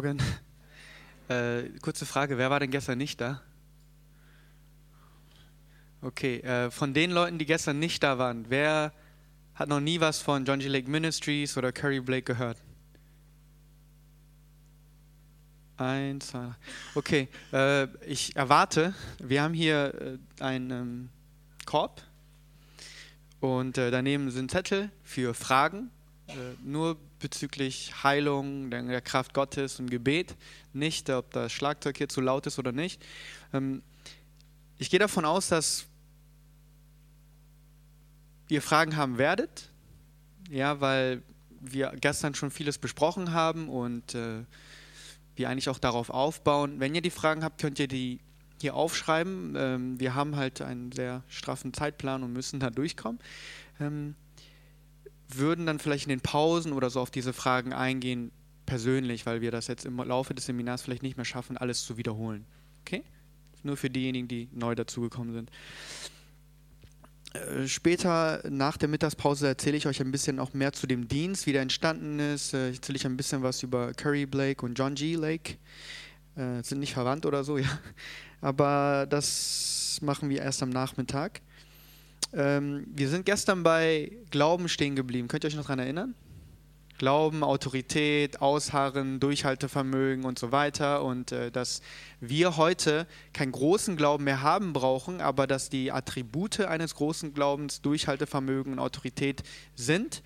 Morgen. Äh, kurze Frage, wer war denn gestern nicht da? Okay, äh, von den Leuten, die gestern nicht da waren, wer hat noch nie was von John G. Lake Ministries oder Curry Blake gehört? Eins, zwei. Okay, äh, ich erwarte, wir haben hier äh, einen ähm, Korb und äh, daneben sind Zettel für Fragen, nur bezüglich Heilung, der, der, Kraft Gottes und Gebet, nicht, ob das Schlagzeug hier zu laut ist oder nicht. Ähm, ich gehe davon aus, dass ihr Fragen haben werdet, ja, weil wir gestern schon vieles besprochen haben und äh, wir eigentlich auch darauf aufbauen. Wenn ihr die Fragen habt, könnt ihr die hier aufschreiben. Ähm, wir haben halt einen sehr straffen Zeitplan und müssen da durchkommen. Ähm, würden dann vielleicht in den Pausen oder so auf diese Fragen eingehen, persönlich, weil wir das jetzt im Laufe des Seminars vielleicht nicht mehr schaffen, alles zu wiederholen. Okay? Nur für diejenigen, die neu dazugekommen sind. Äh, später nach der Mittagspause erzähle ich euch ein bisschen auch mehr zu dem Dienst, wie der entstanden ist. Äh, erzähle ich ein bisschen was über Curry Blake und John G. Lake. Äh, sind nicht verwandt oder so, ja. Aber das machen wir erst am Nachmittag. Ähm, wir sind gestern bei Glauben stehen geblieben. Könnt ihr euch noch daran erinnern? Glauben, Autorität, Ausharren, Durchhaltevermögen und so weiter. Und äh, dass wir heute keinen großen Glauben mehr haben brauchen, aber dass die Attribute eines großen Glaubens Durchhaltevermögen und Autorität sind.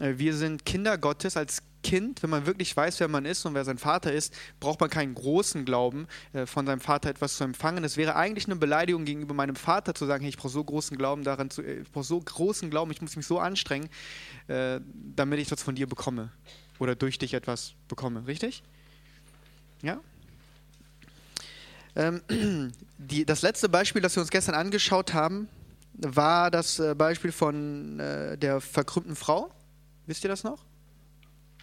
Äh, wir sind Kinder Gottes. Als Kind, wenn man wirklich weiß, wer man ist und wer sein Vater ist, braucht man keinen großen Glauben, äh, von seinem Vater etwas zu empfangen. Es wäre eigentlich eine Beleidigung gegenüber meinem Vater zu sagen, hey, ich brauche so großen Glauben daran, zu, ich brauche so großen Glauben, ich muss mich so anstrengen, äh, damit ich das von dir bekomme oder durch dich etwas bekomme. Richtig? Ja? Ähm, die, das letzte Beispiel, das wir uns gestern angeschaut haben, war das äh, Beispiel von äh, der verkrümmten Frau. Wisst ihr das noch?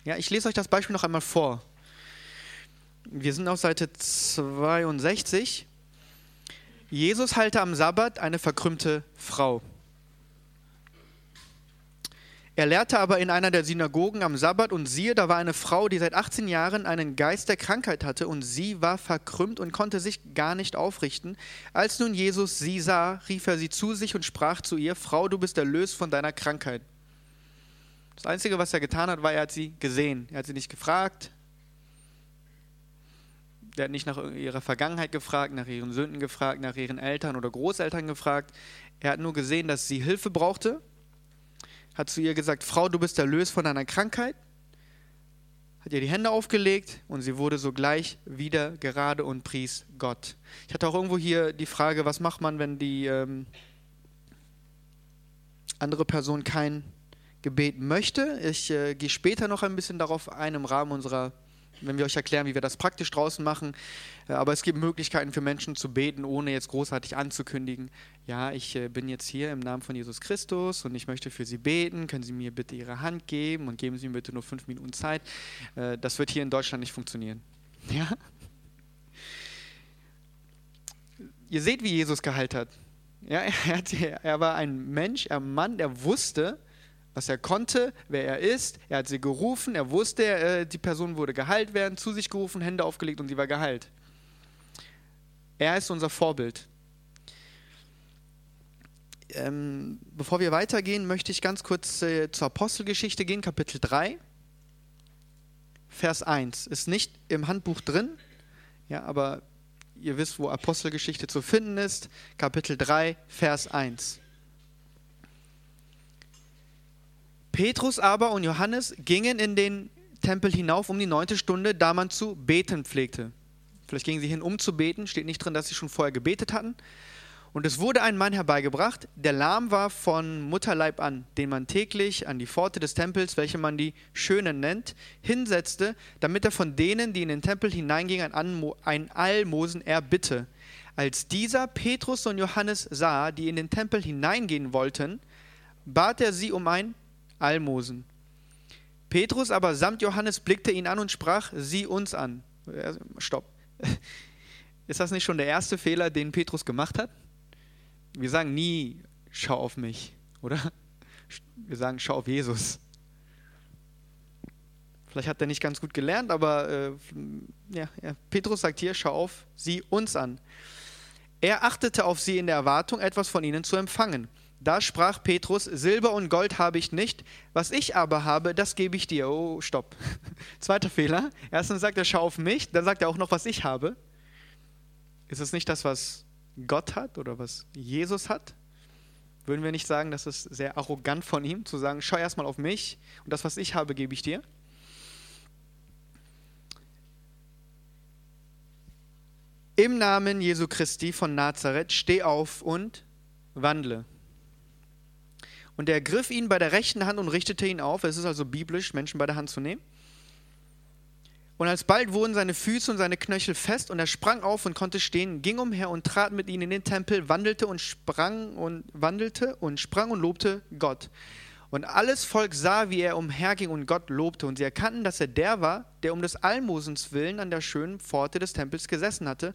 Ja, ich lese euch das Beispiel noch einmal vor. Wir sind auf Seite 62. Jesus heilte am Sabbat eine verkrümmte Frau. Er lehrte aber in einer der Synagogen am Sabbat und siehe, da war eine Frau, die seit 18 Jahren einen Geist der Krankheit hatte und sie war verkrümmt und konnte sich gar nicht aufrichten. Als nun Jesus sie sah, rief er sie zu sich und sprach zu ihr, Frau, du bist erlöst von deiner Krankheit. Das Einzige, was er getan hat, war, er hat sie gesehen. Er hat sie nicht gefragt. Er hat nicht nach ihrer Vergangenheit gefragt, nach ihren Sünden gefragt, nach ihren Eltern oder Großeltern gefragt. Er hat nur gesehen, dass sie Hilfe brauchte hat zu ihr gesagt, Frau, du bist erlöst von deiner Krankheit, hat ihr die Hände aufgelegt und sie wurde sogleich wieder gerade und pries Gott. Ich hatte auch irgendwo hier die Frage, was macht man, wenn die ähm, andere Person kein Gebet möchte. Ich äh, gehe später noch ein bisschen darauf ein im Rahmen unserer wenn wir euch erklären, wie wir das praktisch draußen machen. Äh, aber es gibt Möglichkeiten für Menschen zu beten, ohne jetzt großartig anzukündigen, ja, ich äh, bin jetzt hier im Namen von Jesus Christus und ich möchte für Sie beten. Können Sie mir bitte Ihre Hand geben und geben Sie mir bitte nur fünf Minuten Zeit. Äh, das wird hier in Deutschland nicht funktionieren. Ja? Ihr seht, wie Jesus geheilt hat. Ja, er, hat, er war ein Mensch, ein Mann, der wusste, was er konnte, wer er ist. Er hat sie gerufen, er wusste, äh, die Person wurde geheilt werden, zu sich gerufen, Hände aufgelegt und sie war geheilt. Er ist unser Vorbild. Ähm, bevor wir weitergehen, möchte ich ganz kurz äh, zur Apostelgeschichte gehen, Kapitel 3, Vers 1. Ist nicht im Handbuch drin, ja, aber ihr wisst, wo Apostelgeschichte zu finden ist. Kapitel 3, Vers 1. Petrus aber und Johannes gingen in den Tempel hinauf um die neunte Stunde, da man zu beten pflegte. Vielleicht gingen sie hin, um zu beten, steht nicht drin, dass sie schon vorher gebetet hatten. Und es wurde ein Mann herbeigebracht, der lahm war von Mutterleib an, den man täglich an die Pforte des Tempels, welche man die Schönen nennt, hinsetzte, damit er von denen, die in den Tempel hineingingen, ein Almosen erbitte. Als dieser Petrus und Johannes sah, die in den Tempel hineingehen wollten, bat er sie um ein Almosen. Petrus aber samt Johannes blickte ihn an und sprach, sieh uns an. Stopp. Ist das nicht schon der erste Fehler, den Petrus gemacht hat? Wir sagen nie, schau auf mich, oder? Wir sagen, schau auf Jesus. Vielleicht hat er nicht ganz gut gelernt, aber äh, ja, ja, Petrus sagt hier, schau auf sie uns an. Er achtete auf sie in der Erwartung, etwas von ihnen zu empfangen. Da sprach Petrus, Silber und Gold habe ich nicht, was ich aber habe, das gebe ich dir. Oh, stopp. Zweiter Fehler. Erstens sagt er, schau auf mich, dann sagt er auch noch, was ich habe. Ist es nicht das, was Gott hat oder was Jesus hat? Würden wir nicht sagen, das ist sehr arrogant von ihm, zu sagen, schau erstmal auf mich und das, was ich habe, gebe ich dir? Im Namen Jesu Christi von Nazareth, steh auf und wandle. Und er griff ihn bei der rechten Hand und richtete ihn auf. Es ist also biblisch, Menschen bei der Hand zu nehmen. Und alsbald wurden seine Füße und seine Knöchel fest und er sprang auf und konnte stehen, ging umher und trat mit ihnen in den Tempel, wandelte und sprang und wandelte und sprang und lobte Gott. Und alles Volk sah, wie er umherging und Gott lobte. Und sie erkannten, dass er der war, der um des Almosens willen an der schönen Pforte des Tempels gesessen hatte.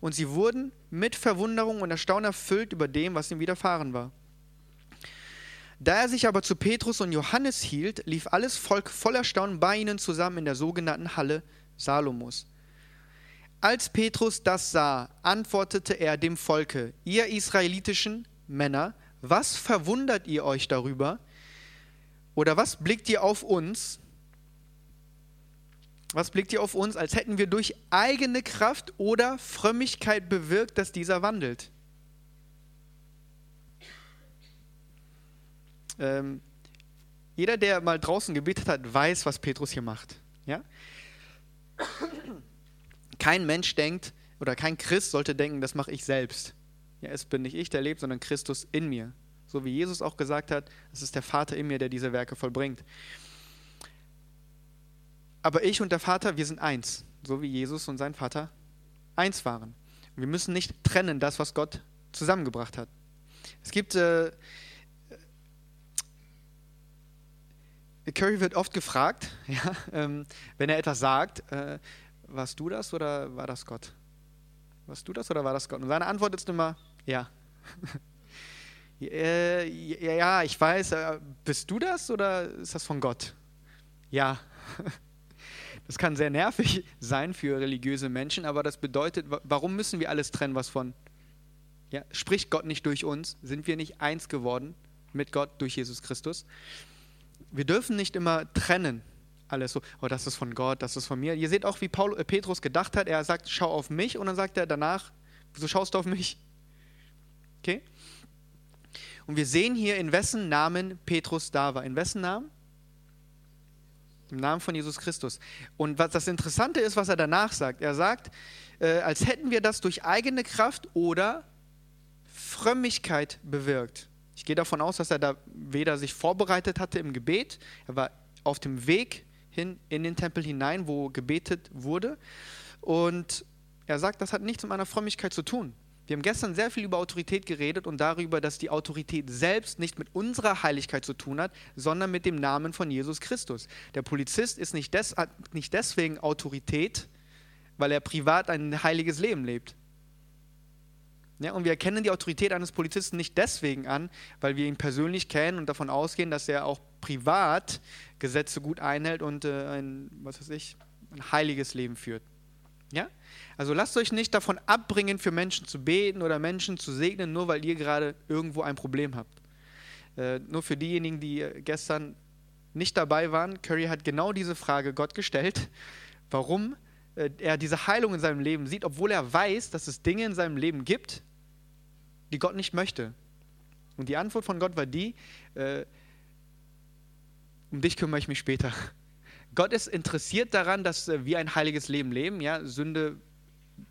Und sie wurden mit Verwunderung und Erstaunen erfüllt über dem, was ihm widerfahren war. Da er sich aber zu Petrus und Johannes hielt, lief alles Volk voller Staunen bei ihnen zusammen in der sogenannten Halle Salomos. Als Petrus das sah, antwortete er dem Volke, ihr israelitischen Männer, was verwundert ihr euch darüber? Oder was blickt ihr auf uns? Was blickt ihr auf uns, als hätten wir durch eigene Kraft oder Frömmigkeit bewirkt, dass dieser wandelt? Ähm, jeder, der mal draußen gebetet hat, weiß, was Petrus hier macht. Ja? Kein Mensch denkt oder kein Christ sollte denken, das mache ich selbst. Ja, es bin nicht ich, der lebt, sondern Christus in mir. So wie Jesus auch gesagt hat, es ist der Vater in mir, der diese Werke vollbringt. Aber ich und der Vater, wir sind eins, so wie Jesus und sein Vater eins waren. wir müssen nicht trennen das, was Gott zusammengebracht hat. Es gibt äh, Curry wird oft gefragt, ja, ähm, wenn er etwas sagt, äh, warst du das oder war das Gott? Warst du das oder war das Gott? Und seine Antwort ist immer, ja. äh, ja, ich weiß, äh, bist du das oder ist das von Gott? Ja. Das kann sehr nervig sein für religiöse Menschen, aber das bedeutet, warum müssen wir alles trennen, was von, ja, spricht Gott nicht durch uns? Sind wir nicht eins geworden mit Gott durch Jesus Christus? Wir dürfen nicht immer trennen. Alles so, oh, das ist von Gott, das ist von mir. Ihr seht auch, wie Paul, äh, Petrus gedacht hat. Er sagt, schau auf mich und dann sagt er danach, wieso schaust du auf mich? Okay? Und wir sehen hier, in wessen Namen Petrus da war. In wessen Namen? Im Namen von Jesus Christus. Und was das Interessante ist, was er danach sagt. Er sagt, äh, als hätten wir das durch eigene Kraft oder Frömmigkeit bewirkt. Ich gehe davon aus, dass er da weder sich vorbereitet hatte im Gebet, er war auf dem Weg hin in den Tempel hinein, wo gebetet wurde. Und er sagt, das hat nichts mit meiner Frömmigkeit zu tun. Wir haben gestern sehr viel über Autorität geredet und darüber, dass die Autorität selbst nicht mit unserer Heiligkeit zu tun hat, sondern mit dem Namen von Jesus Christus. Der Polizist ist nicht, des, nicht deswegen Autorität, weil er privat ein heiliges Leben lebt. Ja, und wir erkennen die Autorität eines Polizisten nicht deswegen an, weil wir ihn persönlich kennen und davon ausgehen, dass er auch privat Gesetze gut einhält und äh, ein, was weiß ich, ein heiliges Leben führt. Ja? Also lasst euch nicht davon abbringen, für Menschen zu beten oder Menschen zu segnen, nur weil ihr gerade irgendwo ein Problem habt. Äh, nur für diejenigen, die äh, gestern nicht dabei waren, Curry hat genau diese Frage Gott gestellt, warum er diese Heilung in seinem Leben sieht, obwohl er weiß, dass es Dinge in seinem Leben gibt, die Gott nicht möchte. Und die Antwort von Gott war die, äh, um dich kümmere ich mich später. Gott ist interessiert daran, dass äh, wir ein heiliges Leben leben. Ja? Sünde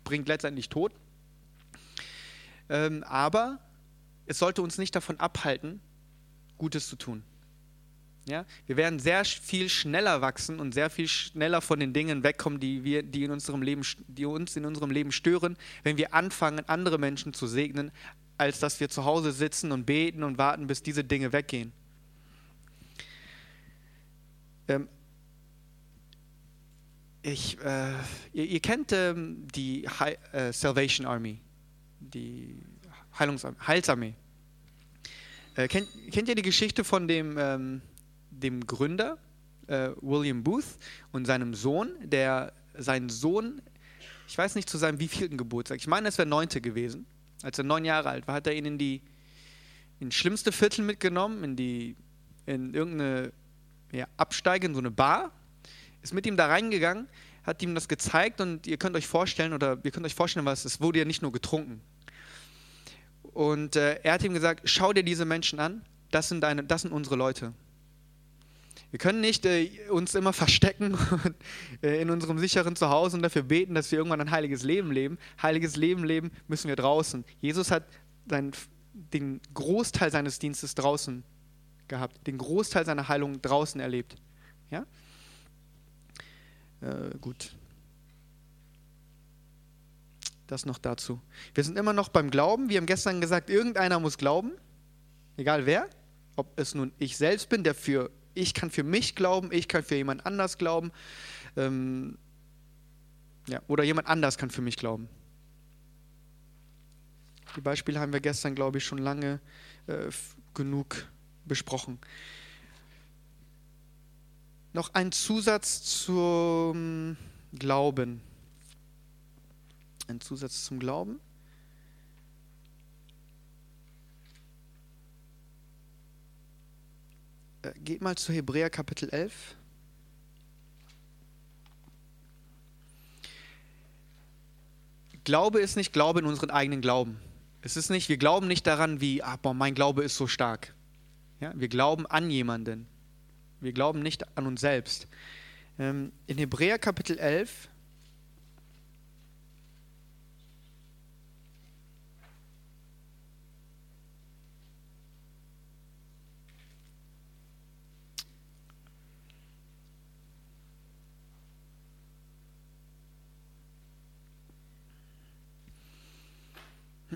bringt letztendlich Tod. Ähm, aber es sollte uns nicht davon abhalten, Gutes zu tun. Ja? Wir werden sehr viel schneller wachsen und sehr viel schneller von den Dingen wegkommen, die, wir, die, in unserem Leben, die uns in unserem Leben stören, wenn wir anfangen, andere Menschen zu segnen, als dass wir zu Hause sitzen und beten und warten, bis diese Dinge weggehen. Ähm, ich, äh, ihr, ihr, kennt ähm, die He äh, Salvation Army, die Heilungsarmee, Heilsarmee. Äh, kennt, kennt ihr die Geschichte von dem, ähm, dem Gründer äh, William Booth und seinem Sohn, der seinen Sohn, ich weiß nicht zu seinem wievielten Geburtstag, ich meine, es wäre neunte gewesen, als er neun Jahre alt war, hat er ihn in die in schlimmste Viertel mitgenommen, in die in irgendeine ja, Absteige, in so eine Bar, ist mit ihm da reingegangen, hat ihm das gezeigt und ihr könnt euch vorstellen, oder ihr könnt euch vorstellen, was es wurde ja nicht nur getrunken. Und äh, er hat ihm gesagt, schau dir diese Menschen an, das sind, deine, das sind unsere Leute. Wir können nicht äh, uns immer verstecken äh, in unserem sicheren Zuhause und dafür beten, dass wir irgendwann ein heiliges Leben leben. Heiliges Leben leben müssen wir draußen. Jesus hat seinen, den Großteil seines Dienstes draußen gehabt, den Großteil seiner Heilung draußen erlebt. Ja? Äh, gut. Das noch dazu. Wir sind immer noch beim Glauben. Wir haben gestern gesagt, irgendeiner muss glauben, egal wer. Ob es nun ich selbst bin, der für ich kann für mich glauben, ich kann für jemand anders glauben. Ähm, ja, oder jemand anders kann für mich glauben. Die Beispiele haben wir gestern, glaube ich, schon lange äh, genug besprochen. Noch ein Zusatz zum Glauben. Ein Zusatz zum Glauben. Geht mal zu Hebräer Kapitel 11. Glaube ist nicht Glaube in unseren eigenen Glauben. Es ist nicht, wir glauben nicht daran, wie, ah, mein Glaube ist so stark. Ja, wir glauben an jemanden. Wir glauben nicht an uns selbst. Ähm, in Hebräer Kapitel 11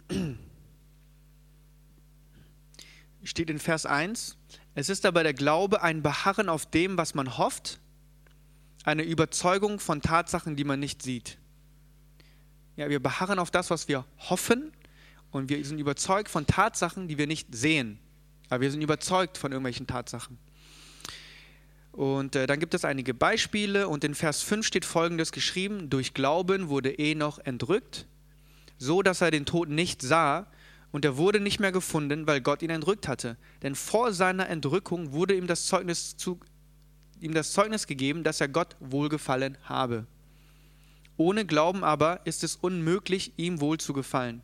steht in Vers 1, es ist aber der Glaube ein Beharren auf dem, was man hofft, eine Überzeugung von Tatsachen, die man nicht sieht. Ja, wir beharren auf das, was wir hoffen und wir sind überzeugt von Tatsachen, die wir nicht sehen. Aber wir sind überzeugt von irgendwelchen Tatsachen. Und äh, dann gibt es einige Beispiele und in Vers 5 steht folgendes geschrieben: Durch Glauben wurde Enoch entrückt, so dass er den Tod nicht sah und er wurde nicht mehr gefunden, weil Gott ihn entrückt hatte. Denn vor seiner Entrückung wurde ihm das Zeugnis, zu, ihm das Zeugnis gegeben, dass er Gott wohlgefallen habe. Ohne Glauben aber ist es unmöglich, ihm wohl zu gefallen.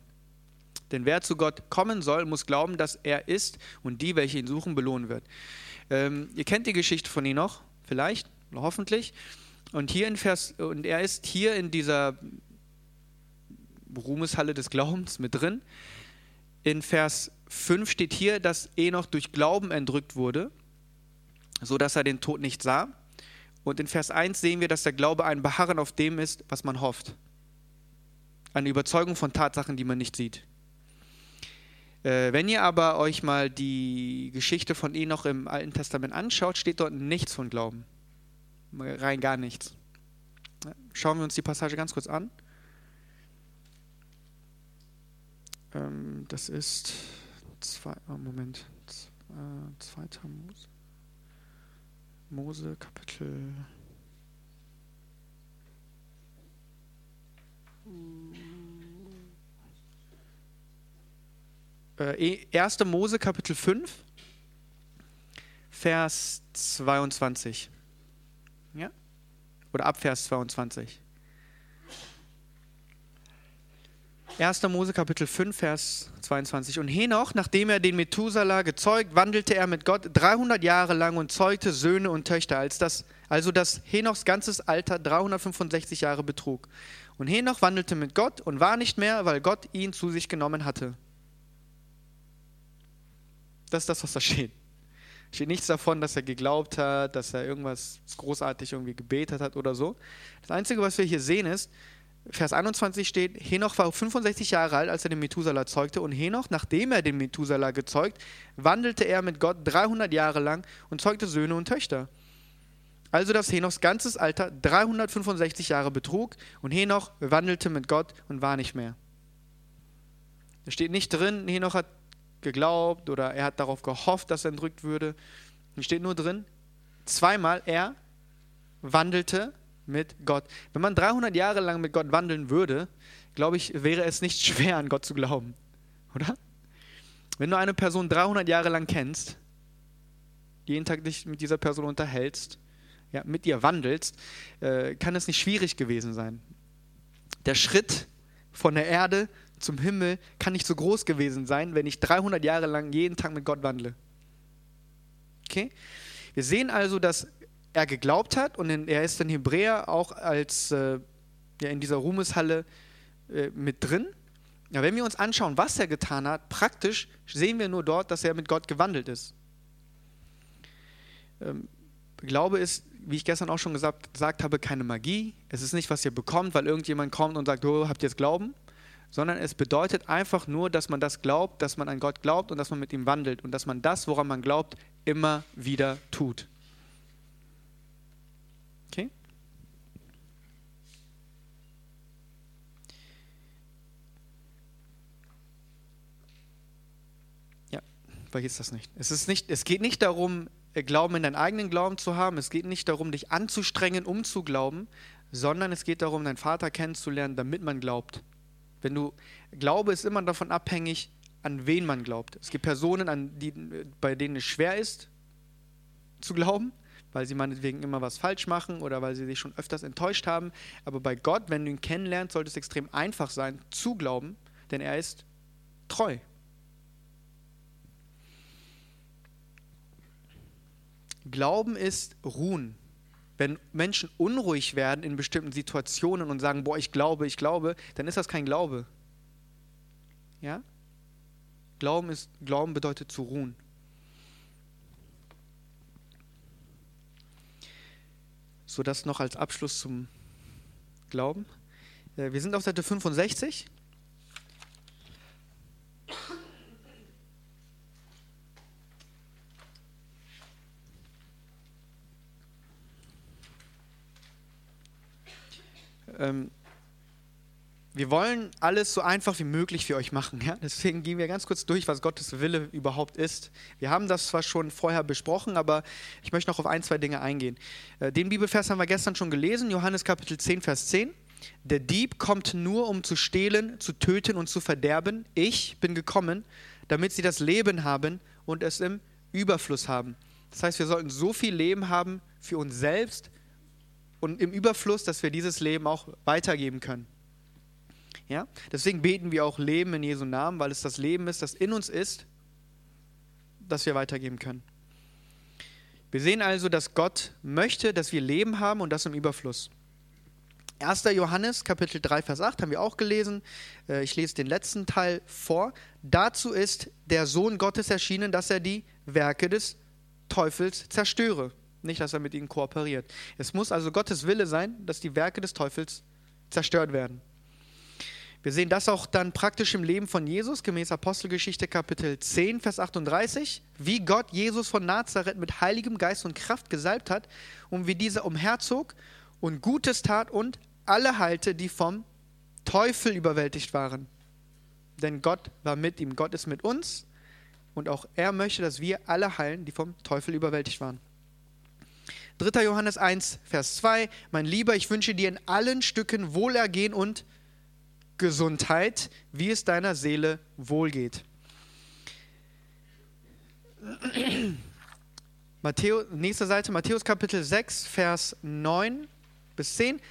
Denn wer zu Gott kommen soll, muss glauben, dass er ist und die, welche ihn suchen, belohnen wird. Ähm, ihr kennt die Geschichte von Enoch, vielleicht, hoffentlich. Und hier in Vers, und er ist hier in dieser Ruhmeshalle des Glaubens mit drin in Vers 5 steht hier, dass Enoch durch Glauben entrückt wurde, so dass er den Tod nicht sah. Und in Vers 1 sehen wir, dass der Glaube ein Beharren auf dem ist, was man hofft. Eine Überzeugung von Tatsachen, die man nicht sieht. Äh, wenn ihr aber euch mal die Geschichte von Enoch im Alten Testament anschaut, steht dort nichts von Glauben. Rein gar nichts. Schauen wir uns die Passage ganz kurz an. Ähm, das ist zwei, oh Moment, äh, zweiter Mose. Mose Kapitel äh, 1. E, Mose Kapitel 5 Vers 22. Ja? Oder ab Vers 22. 1. Mose Kapitel 5, Vers 22. Und Henoch, nachdem er den Methuselah gezeugt, wandelte er mit Gott 300 Jahre lang und zeugte Söhne und Töchter, als das, also dass Henochs ganzes Alter 365 Jahre betrug. Und Henoch wandelte mit Gott und war nicht mehr, weil Gott ihn zu sich genommen hatte. Das ist das, was da steht. Steht nichts davon, dass er geglaubt hat, dass er irgendwas großartig irgendwie gebetet hat oder so. Das Einzige, was wir hier sehen, ist, Vers 21 steht, Henoch war 65 Jahre alt, als er den Methuselah zeugte. Und Henoch, nachdem er den Methuselah gezeugt, wandelte er mit Gott 300 Jahre lang und zeugte Söhne und Töchter. Also dass Henochs ganzes Alter 365 Jahre betrug und Henoch wandelte mit Gott und war nicht mehr. Da steht nicht drin, Henoch hat geglaubt oder er hat darauf gehofft, dass er entrückt würde. Es steht nur drin, Zweimal, er wandelte mit Gott. Wenn man 300 Jahre lang mit Gott wandeln würde, glaube ich, wäre es nicht schwer, an Gott zu glauben. Oder? Wenn du eine Person 300 Jahre lang kennst, jeden Tag dich mit dieser Person unterhältst, ja, mit ihr wandelst, äh, kann es nicht schwierig gewesen sein. Der Schritt von der Erde zum Himmel kann nicht so groß gewesen sein, wenn ich 300 Jahre lang jeden Tag mit Gott wandle. Okay? Wir sehen also, dass er geglaubt hat und in, er ist in Hebräer auch als äh, ja, in dieser Ruhmeshalle äh, mit drin. Ja, wenn wir uns anschauen, was er getan hat, praktisch sehen wir nur dort, dass er mit Gott gewandelt ist. Ähm, Glaube ist, wie ich gestern auch schon gesagt, gesagt habe, keine Magie. Es ist nicht, was ihr bekommt, weil irgendjemand kommt und sagt, oh, habt ihr jetzt Glauben? Sondern es bedeutet einfach nur, dass man das glaubt, dass man an Gott glaubt und dass man mit ihm wandelt und dass man das, woran man glaubt, immer wieder tut. Okay? Ja, vergiss das nicht. Es, ist nicht. es geht nicht darum, äh, Glauben in deinen eigenen Glauben zu haben. Es geht nicht darum, dich anzustrengen, um zu glauben, sondern es geht darum, deinen Vater kennenzulernen, damit man glaubt. Wenn du Glaube ist immer davon abhängig, an wen man glaubt. Es gibt Personen, an die, bei denen es schwer ist zu glauben, weil sie meinetwegen immer was falsch machen oder weil sie sich schon öfters enttäuscht haben. Aber bei Gott, wenn du ihn kennenlernst, sollte es extrem einfach sein, zu glauben, denn er ist treu. Glauben ist Ruhen. Wenn Menschen unruhig werden in bestimmten Situationen und sagen, boah, ich glaube, ich glaube, dann ist das kein Glaube. Ja? Glauben, ist, Glauben bedeutet zu ruhen. So das noch als Abschluss zum Glauben. Äh, wir sind auf Seite 65. ähm, wir wollen alles so einfach wie möglich für euch machen. Ja? Deswegen gehen wir ganz kurz durch, was Gottes Wille überhaupt ist. Wir haben das zwar schon vorher besprochen, aber ich möchte noch auf ein, zwei Dinge eingehen. Äh, den Bibelvers haben wir gestern schon gelesen, Johannes Kapitel 10, Vers 10. Der Dieb kommt nur, um zu stehlen, zu töten und zu verderben. Ich bin gekommen, damit sie das Leben haben und es im Überfluss haben. Das heißt, wir sollten so viel Leben haben für uns selbst, und im Überfluss, dass wir dieses Leben auch weitergeben können. Ja? Deswegen beten wir auch Leben in Jesu Namen, weil es das Leben ist, das in uns ist, das wir weitergeben können. Wir sehen also, dass Gott möchte, dass wir Leben haben und das im Überfluss. 1. Johannes Kapitel 3, Vers 8 haben wir auch gelesen. Äh, ich lese den letzten Teil vor. Dazu ist der Sohn Gottes erschienen, dass er die Werke des Teufels zerstöre nicht, dass er mit ihnen kooperiert. Es muss also Gottes Wille sein, dass die Werke des Teufels zerstört werden. Wir sehen das auch dann praktisch im Leben von Jesus, gemäß Apostelgeschichte Kapitel 10, Vers 38, wie Gott Jesus von Nazareth mit heiligem Geist und Kraft gesalbt hat und wie dieser umherzog und Gutes tat und alle heilte, die vom Teufel überwältigt waren. Denn Gott war mit ihm, Gott ist mit uns und auch er möchte, dass wir alle heilen, die vom Teufel überwältigt waren. 3. Johannes 1, Vers 2. Mein Lieber, ich wünsche dir in allen Stücken Wohlergehen und Gesundheit, wie es deiner Seele wohlgeht. Matthäus, nächste Seite, Matthäus Kapitel 6, Vers 9 bis 10.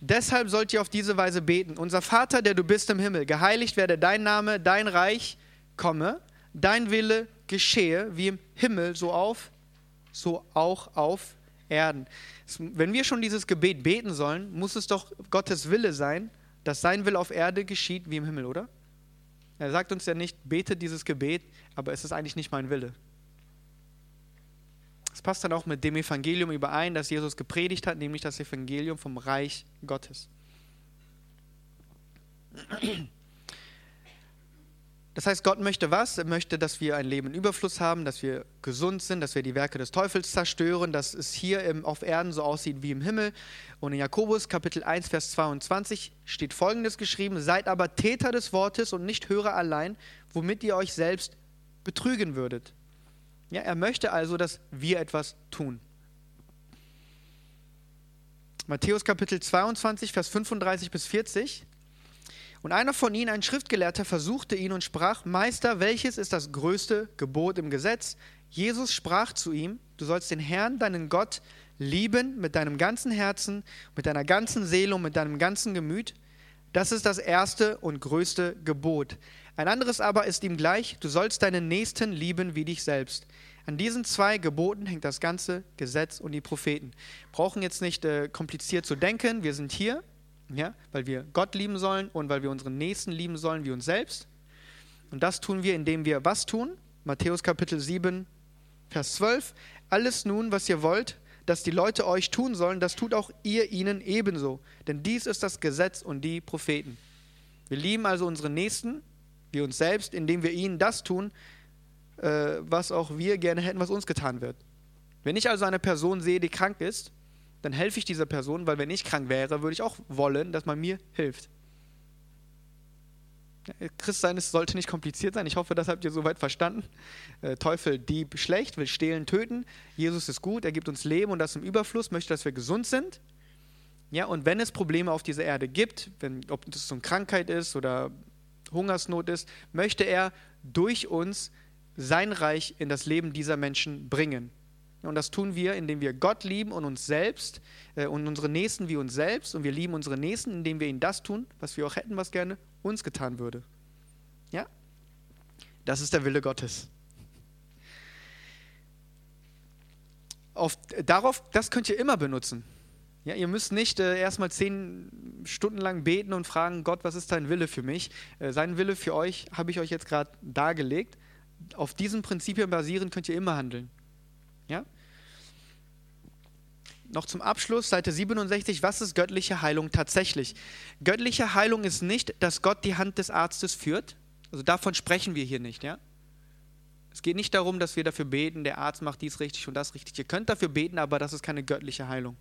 Deshalb sollt ihr auf diese Weise beten. Unser Vater, der du bist im Himmel, geheiligt werde dein Name, dein Reich komme, dein Wille geschehe, wie im Himmel, so auf, so auch auf Erden. Wenn wir schon dieses Gebet beten sollen, muss es doch Gottes Wille sein, dass sein Wille auf Erde geschieht wie im Himmel, oder? Er sagt uns ja nicht, bete dieses Gebet, aber es ist eigentlich nicht mein Wille. Es passt dann auch mit dem Evangelium überein, das Jesus gepredigt hat, nämlich das Evangelium vom Reich Gottes. Das heißt, Gott möchte was? Er möchte, dass wir ein Leben in Überfluss haben, dass wir gesund sind, dass wir die Werke des Teufels zerstören, dass es hier im, auf Erden so aussieht wie im Himmel. Und in Jakobus Kapitel 1, Vers 22 steht folgendes geschrieben: Seid aber Täter des Wortes und nicht Hörer allein, womit ihr euch selbst betrügen würdet. Ja, er möchte also, dass wir etwas tun. Matthäus Kapitel 22, Vers 35 bis 40. Und einer von ihnen, ein Schriftgelehrter, versuchte ihn und sprach, Meister, welches ist das größte Gebot im Gesetz? Jesus sprach zu ihm, du sollst den Herrn, deinen Gott, lieben mit deinem ganzen Herzen, mit deiner ganzen Seele und mit deinem ganzen Gemüt. Das ist das erste und größte Gebot. Ein anderes aber ist ihm gleich, du sollst deinen Nächsten lieben wie dich selbst. An diesen zwei Geboten hängt das ganze Gesetz und die Propheten. Brauchen jetzt nicht äh, kompliziert zu denken, wir sind hier, ja, weil wir Gott lieben sollen und weil wir unseren Nächsten lieben sollen wie uns selbst. Und das tun wir, indem wir was tun? Matthäus Kapitel 7, Vers 12. Alles nun, was ihr wollt, dass die Leute euch tun sollen, das tut auch ihr ihnen ebenso. Denn dies ist das Gesetz und die Propheten. Wir lieben also unsere Nächsten wie uns selbst, indem wir ihnen das tun, äh, was auch wir gerne hätten, was uns getan wird. Wenn ich also eine Person sehe, die krank ist, dann helfe ich dieser Person, weil wenn ich krank wäre, würde ich auch wollen, dass man mir hilft. Christsein ist, sollte nicht kompliziert sein. Ich hoffe, das habt ihr soweit verstanden. Äh, Teufel, Dieb, schlecht, will stehlen, töten. Jesus ist gut, er gibt uns Leben und das im Überfluss, möchte, dass wir gesund sind. Ja, und wenn es Probleme auf dieser Erde gibt, wenn, ob das so eine Krankheit ist oder Hungersnot ist, möchte er durch uns sein Reich in das Leben dieser Menschen bringen. Und das tun wir, indem wir Gott lieben und uns selbst äh, und unsere Nächsten wie uns selbst. Und wir lieben unsere Nächsten, indem wir ihnen das tun, was wir auch hätten, was gerne uns getan würde. Ja? Das ist der Wille Gottes. Auf, darauf, das könnt ihr immer benutzen. Ja, ihr müsst nicht äh, erstmal zehn Stunden lang beten und fragen, Gott, was ist dein Wille für mich? Äh, sein Wille für euch habe ich euch jetzt gerade dargelegt. Auf diesen Prinzipien basierend könnt ihr immer handeln. Ja? Noch zum Abschluss, Seite 67, was ist göttliche Heilung tatsächlich? Göttliche Heilung ist nicht, dass Gott die Hand des Arztes führt. Also davon sprechen wir hier nicht, ja? Es geht nicht darum, dass wir dafür beten, der Arzt macht dies richtig und das richtig. Ihr könnt dafür beten, aber das ist keine göttliche Heilung.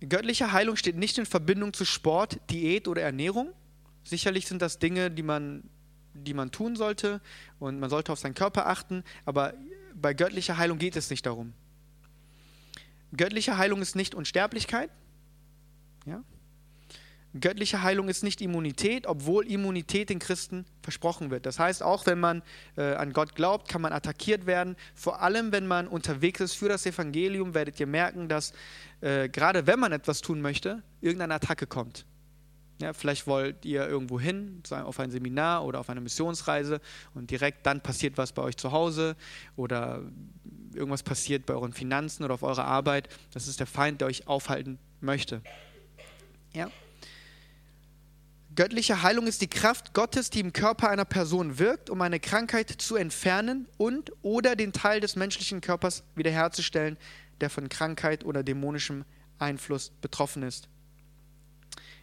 Göttliche Heilung steht nicht in Verbindung zu Sport, Diät oder Ernährung. Sicherlich sind das Dinge, die man, die man tun sollte und man sollte auf seinen Körper achten, aber bei göttlicher Heilung geht es nicht darum. Göttliche Heilung ist nicht Unsterblichkeit. Ja? Göttliche Heilung ist nicht Immunität, obwohl Immunität den Christen versprochen wird. Das heißt, auch wenn man äh, an Gott glaubt, kann man attackiert werden. Vor allem, wenn man unterwegs ist für das Evangelium, werdet ihr merken, dass äh, gerade wenn man etwas tun möchte, irgendeine Attacke kommt. Ja, vielleicht wollt ihr irgendwo hin, auf ein Seminar oder auf eine Missionsreise und direkt dann passiert was bei euch zu Hause oder irgendwas passiert bei euren Finanzen oder auf eurer Arbeit. Das ist der Feind, der euch aufhalten möchte. Ja? Göttliche Heilung ist die Kraft Gottes, die im Körper einer Person wirkt, um eine Krankheit zu entfernen und oder den Teil des menschlichen Körpers wiederherzustellen, der von Krankheit oder dämonischem Einfluss betroffen ist.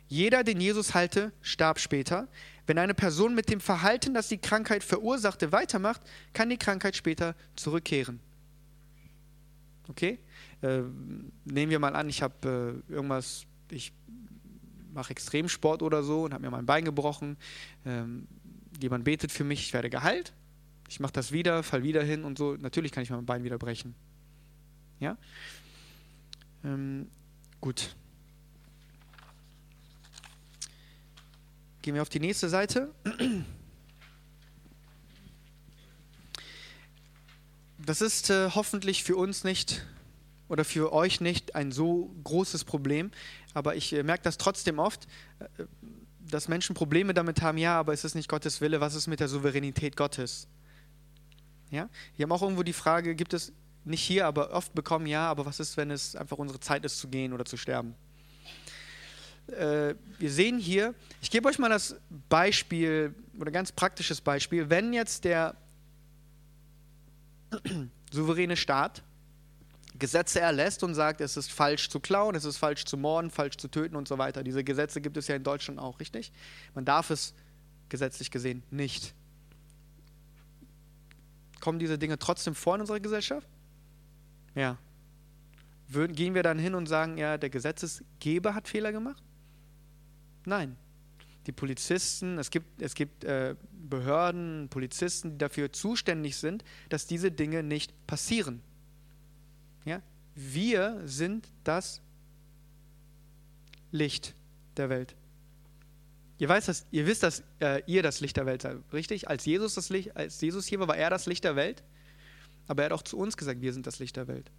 Jeder, den Jesus halte, starb später. Wenn eine Person mit dem Verhalten, das die Krankheit verursachte, weitermacht, kann die Krankheit später zurückkehren. Okay? Äh, nehmen wir mal an, ich habe äh, irgendwas, ich mache Extremsport oder so und habe mir mein Bein gebrochen. Ähm, jemand betet für mich, ich werde geheilt. Ich mache das wieder, fall wieder hin und so. Natürlich kann ich mein Bein wieder brechen. Ja? Ähm, gut. Gehen wir auf die nächste Seite. Das ist äh, hoffentlich für uns nicht oder für euch nicht ein so großes Problem, aber ich äh, merke das trotzdem oft, äh, dass Menschen Probleme damit haben, ja, aber ist es nicht Gottes Wille, was ist mit der Souveränität Gottes? Ja? Wir haben auch irgendwo die Frage, gibt es nicht hier, aber oft bekommen, ja, aber was ist, wenn es einfach unsere Zeit ist zu gehen oder zu sterben? Äh, wir sehen hier, ich gebe euch mal das Beispiel oder ganz praktisches Beispiel, wenn jetzt der souveräne Staat Gesetze erlässt und sagt, es ist falsch zu klauen, es ist falsch zu morden, falsch zu töten und so weiter. Diese Gesetze gibt es ja in Deutschland auch, richtig? Man darf es gesetzlich gesehen nicht. Kommen diese Dinge trotzdem vor in unserer Gesellschaft? Ja. Gehen wir dann hin und sagen, ja, der Gesetzesgeber hat Fehler gemacht? Nein. Die Polizisten, es gibt, es gibt äh, Behörden, Polizisten, die dafür zuständig sind, dass diese Dinge nicht passieren. Ja? Wir sind das Licht der Welt. Ihr, weiß, dass, ihr wisst, dass äh, ihr das Licht der Welt seid, richtig? Als Jesus, das Licht, als Jesus hier war, war er das Licht der Welt. Aber er hat auch zu uns gesagt, wir sind das Licht der Welt.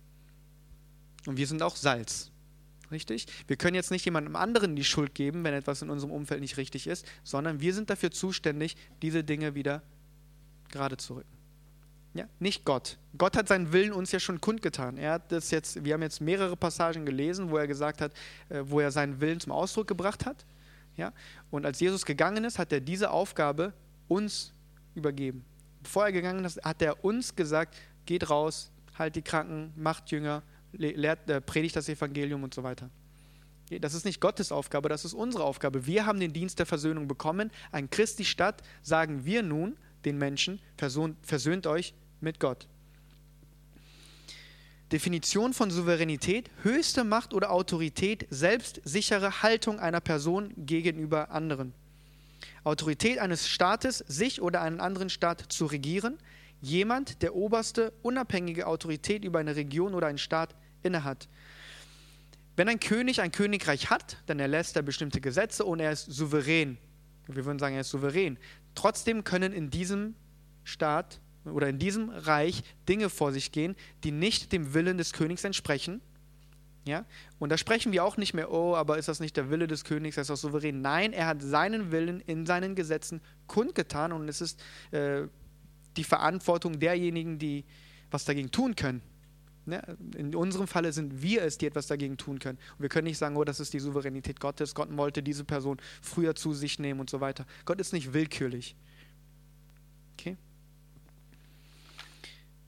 Und wir sind auch Salz. Richtig? Wir können jetzt nicht jemandem anderen die Schuld geben, wenn etwas in unserem Umfeld nicht richtig ist, sondern wir sind dafür zuständig, diese Dinge wieder gerade zu rücken. Ja? Nicht Gott. Gott hat seinen Willen uns ja schon kundgetan. Er hat das jetzt, wir haben jetzt mehrere Passagen gelesen, wo er gesagt hat, äh, wo er seinen Willen zum Ausdruck gebracht hat. Ja? Und als Jesus gegangen ist, hat er diese Aufgabe uns übergeben. Bevor er gegangen ist, hat er uns gesagt, geht raus, halt die Kranken, macht Jünger, lehrt, äh, predigt das Evangelium und so weiter. Das ist nicht Gottes Aufgabe, das ist unsere Aufgabe. Wir haben den Dienst der Versöhnung bekommen. Ein Christi Stadt sagen wir nun den Menschen, versöhnt euch mit Gott. Definition von Souveränität, höchste Macht oder Autorität, selbstsichere Haltung einer Person gegenüber anderen. Autorität eines Staates, sich oder einen anderen Staat zu regieren, jemand, der oberste, unabhängige Autorität über eine Region oder einen Staat innehat. Wenn ein König ein Königreich hat, dann erlässt er bestimmte Gesetze und er ist souverän. Wir würden sagen, er ist souverän. Trotzdem können in diesem Staat oder in diesem Reich Dinge vor sich gehen, die nicht dem Willen des Königs entsprechen. Ja? Und da sprechen wir auch nicht mehr, oh, aber ist das nicht der Wille des Königs, er ist auch souverän. Nein, er hat seinen Willen in seinen Gesetzen kundgetan und es ist äh, die Verantwortung derjenigen, die was dagegen tun können. Ne? In unserem Falle sind wir es, die etwas dagegen tun können. Und wir können nicht sagen, oh, das ist die Souveränität Gottes, Gott wollte diese Person früher zu sich nehmen und so weiter. Gott ist nicht willkürlich. Okay?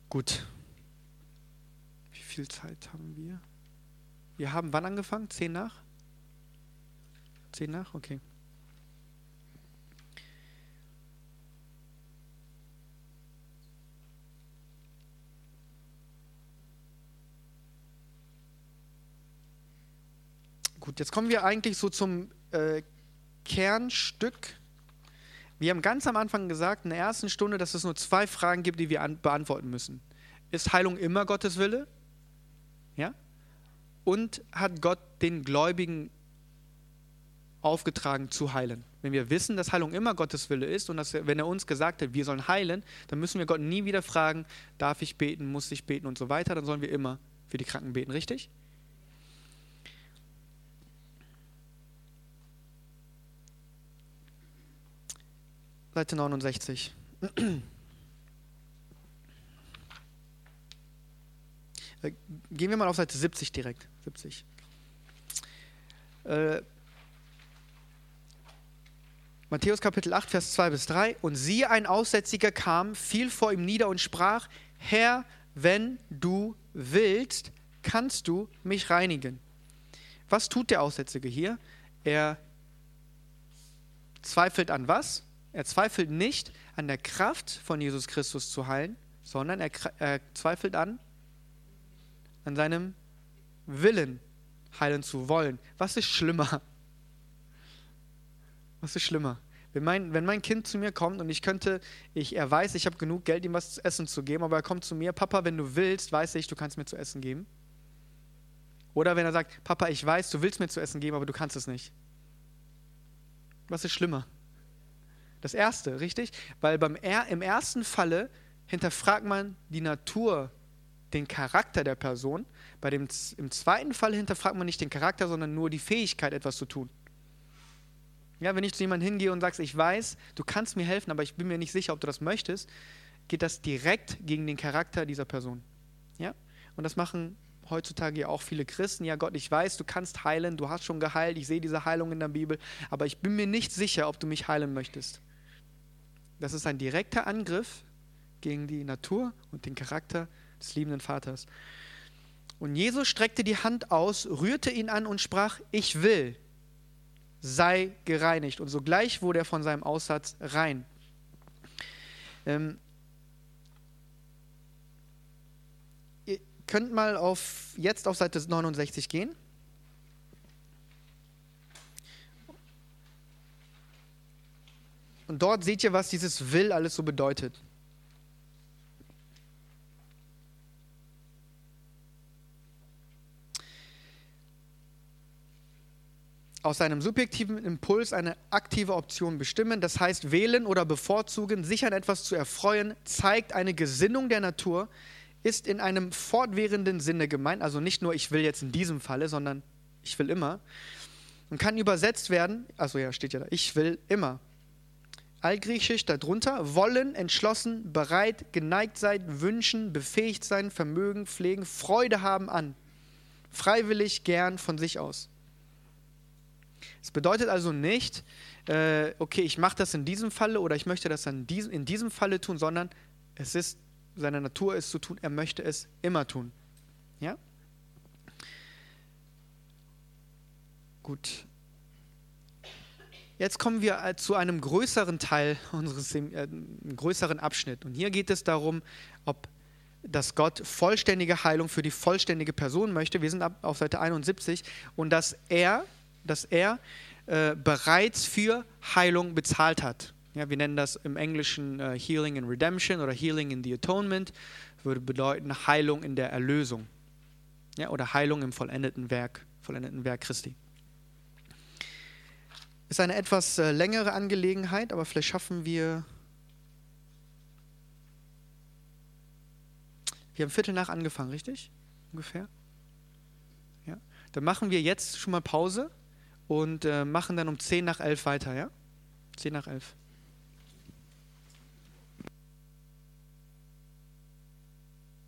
Gut. Wie viel Zeit haben wir? Wir haben wann angefangen? Zehn nach? Zehn nach? Okay. Gut, jetzt kommen wir eigentlich so zum äh, Kernstück. Wir haben ganz am Anfang gesagt, in der ersten Stunde, dass es nur zwei Fragen gibt, die wir an, beantworten müssen. Ist Heilung immer Gottes Wille? Ja? Und hat Gott den Gläubigen aufgetragen zu heilen? Wenn wir wissen, dass Heilung immer Gottes Wille ist und dass, wenn er uns gesagt hat, wir sollen heilen, dann müssen wir Gott nie wieder fragen, darf ich beten, muss ich beten und so weiter, dann sollen wir immer für die Kranken beten, richtig? Seite 69. Äh, gehen wir mal auf Seite 70 direkt. 70. Äh, Matthäus Kapitel 8, Vers 2 bis 3. Und siehe, ein Aussätziger kam, fiel vor ihm nieder und sprach, Herr, wenn du willst, kannst du mich reinigen. Was tut der Aussätzige hier? Er zweifelt an was? Er zweifelt nicht an der Kraft von Jesus Christus zu heilen, sondern er, er zweifelt an, an seinem Willen heilen zu wollen. Was ist schlimmer? Was ist schlimmer? Wenn mein, wenn mein Kind zu mir kommt und ich könnte, ich, er weiß, ich habe genug Geld, ihm was zu essen zu geben, aber er kommt zu mir, Papa, wenn du willst, weiß ich, du kannst mir zu essen geben. Oder wenn er sagt, Papa, ich weiß, du willst mir zu essen geben, aber du kannst es nicht. Was ist schlimmer? Das erste, richtig? Weil beim im ersten Falle hinterfragt man die Natur, den Charakter der Person. Bei dem, Im zweiten Fall hinterfragt man nicht den Charakter, sondern nur die Fähigkeit, etwas zu tun. Ja, wenn ich zu jemandem hingehe und sagst, ich weiß, du kannst mir helfen, aber ich bin mir nicht sicher, ob du das möchtest, geht das direkt gegen den Charakter dieser Person. Ja? Und das machen heutzutage ja auch viele Christen, ja Gott, ich weiß, du kannst heilen, du hast schon geheilt, ich sehe diese Heilung in der Bibel, aber ich bin mir nicht sicher, ob du mich heilen möchtest. Das ist ein direkter Angriff gegen die Natur und den Charakter des liebenden Vaters. Und Jesus streckte die Hand aus, rührte ihn an und sprach, ich will, sei gereinigt. Und sogleich wurde er von seinem Aussatz rein. Ähm, ihr könnt mal auf, jetzt auf Seite 69 gehen. Und dort seht ihr, was dieses Will alles so bedeutet. aus einem subjektiven Impuls eine aktive Option bestimmen, das heißt wählen oder bevorzugen, sich an etwas zu erfreuen, zeigt eine Gesinnung der Natur, ist in einem fortwährenden Sinne gemeint, also nicht nur ich will jetzt in diesem Falle, sondern ich will immer, und kann übersetzt werden, also ja, steht ja da, ich will immer. Altgriechisch darunter, wollen, entschlossen, bereit, geneigt sein, wünschen, befähigt sein, Vermögen, pflegen, Freude haben an. Freiwillig, gern, von sich aus. Es bedeutet also nicht, äh, okay, ich mache das in diesem Falle oder ich möchte das in diesem, in diesem Falle tun, sondern es ist, seine Natur ist zu tun, er möchte es immer tun. Ja? Gut. Jetzt kommen wir äh, zu einem größeren Teil unseres, äh, größeren Abschnitt. Und hier geht es darum, ob dass Gott vollständige Heilung für die vollständige Person möchte. Wir sind auf Seite 71 und dass er, dass er äh, bereits für Heilung bezahlt hat. Ja, wir nennen das im Englischen äh, Healing in Redemption oder Healing in the Atonement, würde bedeuten Heilung in der Erlösung. Ja, oder Heilung im vollendeten Werk, vollendeten Werk Christi. Ist eine etwas äh, längere Angelegenheit, aber vielleicht schaffen wir. Wir haben Viertel nach angefangen, richtig? Ungefähr? Ja. Dann machen wir jetzt schon mal Pause und äh, machen dann um 10 nach 11 weiter, ja? 10 nach 11.